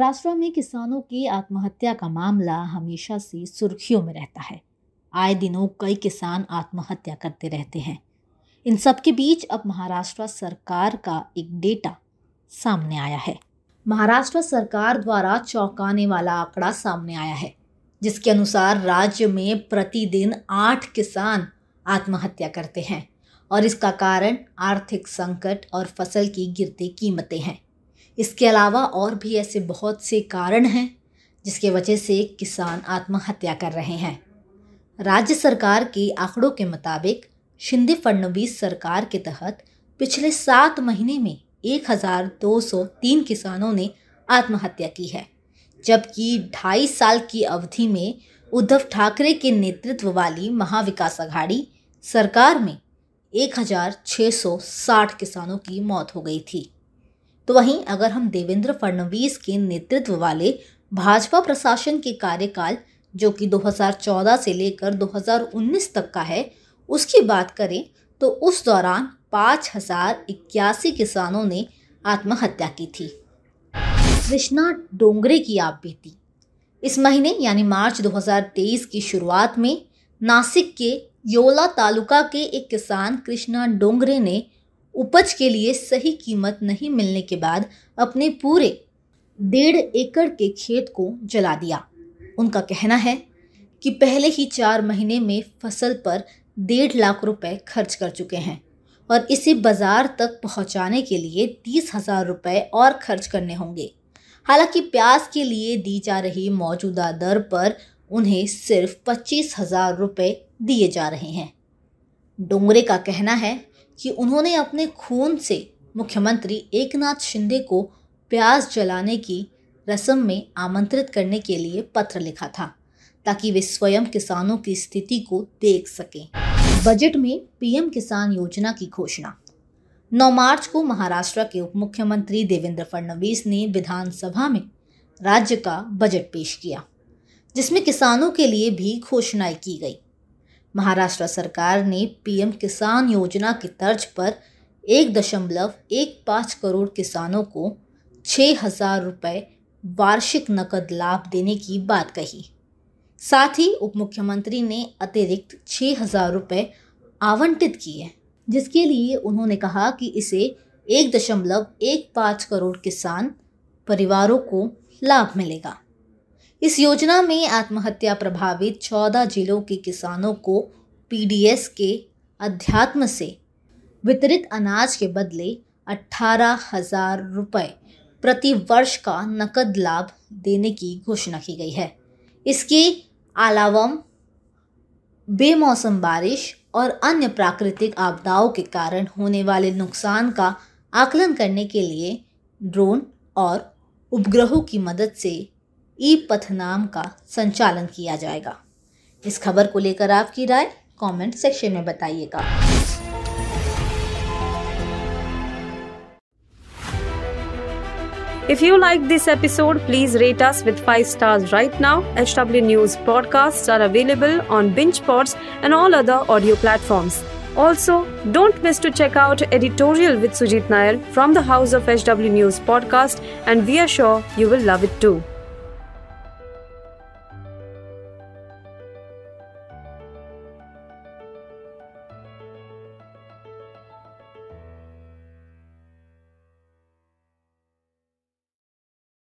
महाराष्ट्र में किसानों की आत्महत्या का मामला हमेशा से सुर्खियों में रहता है। आए दिनों कई किसान आत्महत्या करते रहते हैं। इन सब के बीच अब महाराष्ट्र सरकार का एक डेटा सामने आया है। महाराष्ट्र सरकार द्वारा चौंकाने वाला आंकड़ा सामने आया है, जिसके अनुसार राज्य में प्रतिदिन आठ किसान आत्महत्या करते हैं और इसका कारण आर्थिक संकट और फ़सल की गिरती कीमतें हैं। इसके अलावा और भी ऐसे बहुत से कारण हैं जिसके वजह से किसान आत्महत्या कर रहे हैं। राज्य सरकार के आंकड़ों के मुताबिक शिंदे फडणवीस सरकार के तहत पिछले सात महीने में 1203 किसानों ने आत्महत्या की है, जबकि ढाई साल की अवधि में उद्धव ठाकरे के नेतृत्व वाली महाविकास अघाड़ी सरकार में 1660 किसानों की मौत हो गई थी। तो वहीं अगर हम देवेंद्र फडणवीस के नेतृत्व वाले भाजपा प्रशासन के कार्यकाल, जो कि 2014 से लेकर 2019 तक का है, उसकी बात करें तो उस दौरान पाँच हज़ार इक्यासी किसानों ने आत्महत्या की थी। कृष्णा डोंगरे की आप बीती। इस महीने, यानी मार्च 2023 की शुरुआत में, नासिक के योला तालुका के एक किसान कृष्णा डोंगरे ने उपज के लिए सही कीमत नहीं मिलने के बाद अपने पूरे डेढ़ एकड़ के खेत को जला दिया। उनका कहना है कि पहले ही चार महीने में फ़सल पर डेढ़ लाख रुपए खर्च कर चुके हैं और इसे बाज़ार तक पहुँचाने के लिए तीस हज़ार रुपये और खर्च करने होंगे। हालाँकि प्याज के लिए दी जा रही मौजूदा दर पर उन्हें सिर्फ़ पच्चीस हज़ार रुपये दिए जा रहे हैं। डोंगरे का कहना है कि उन्होंने अपने खून से मुख्यमंत्री एकनाथ शिंदे को प्याज जलाने की रस्म में आमंत्रित करने के लिए पत्र लिखा था, ताकि वे स्वयं किसानों की स्थिति को देख सकें। बजट में पीएम किसान योजना की घोषणा। 9 मार्च को महाराष्ट्र के उप मुख्यमंत्री देवेंद्र फडणवीस ने विधानसभा में राज्य का बजट पेश किया, जिसमें किसानों के लिए भी घोषणाएँ की गई। महाराष्ट्र सरकार ने पीएम किसान योजना की तर्ज पर एक दशमलव एक पाँच करोड़ किसानों को छः हज़ार रुपये वार्षिक नकद लाभ देने की बात कही। साथ ही उप मुख्यमंत्री ने अतिरिक्त छः हज़ार रुपये आवंटित किए, जिसके लिए उन्होंने कहा कि इसे एक दशमलव एक पाँच करोड़ किसान परिवारों को लाभ मिलेगा। इस योजना में आत्महत्या प्रभावित चौदह जिलों के किसानों को पीडीएस के अध्यात्म से वितरित अनाज के बदले अठारह हज़ार रुपये प्रति वर्ष का नकद लाभ देने की घोषणा की गई है। इसके अलावा बेमौसम बारिश और अन्य प्राकृतिक आपदाओं के कारण होने वाले नुकसान का आकलन करने के लिए ड्रोन और उपग्रहों की मदद से ई पथ नाम का संचालन किया जाएगा इस खबर को लेकर आपकी राय कमेंट सेक्शन में बताइएगा If you like this episode, please rate us with 5 stars right now. HW News podcasts are available on BingePods and all other audio platforms. Also, don't miss to check out editorial with Sujit Nair from the House of HW News podcast and we are sure you will love it too.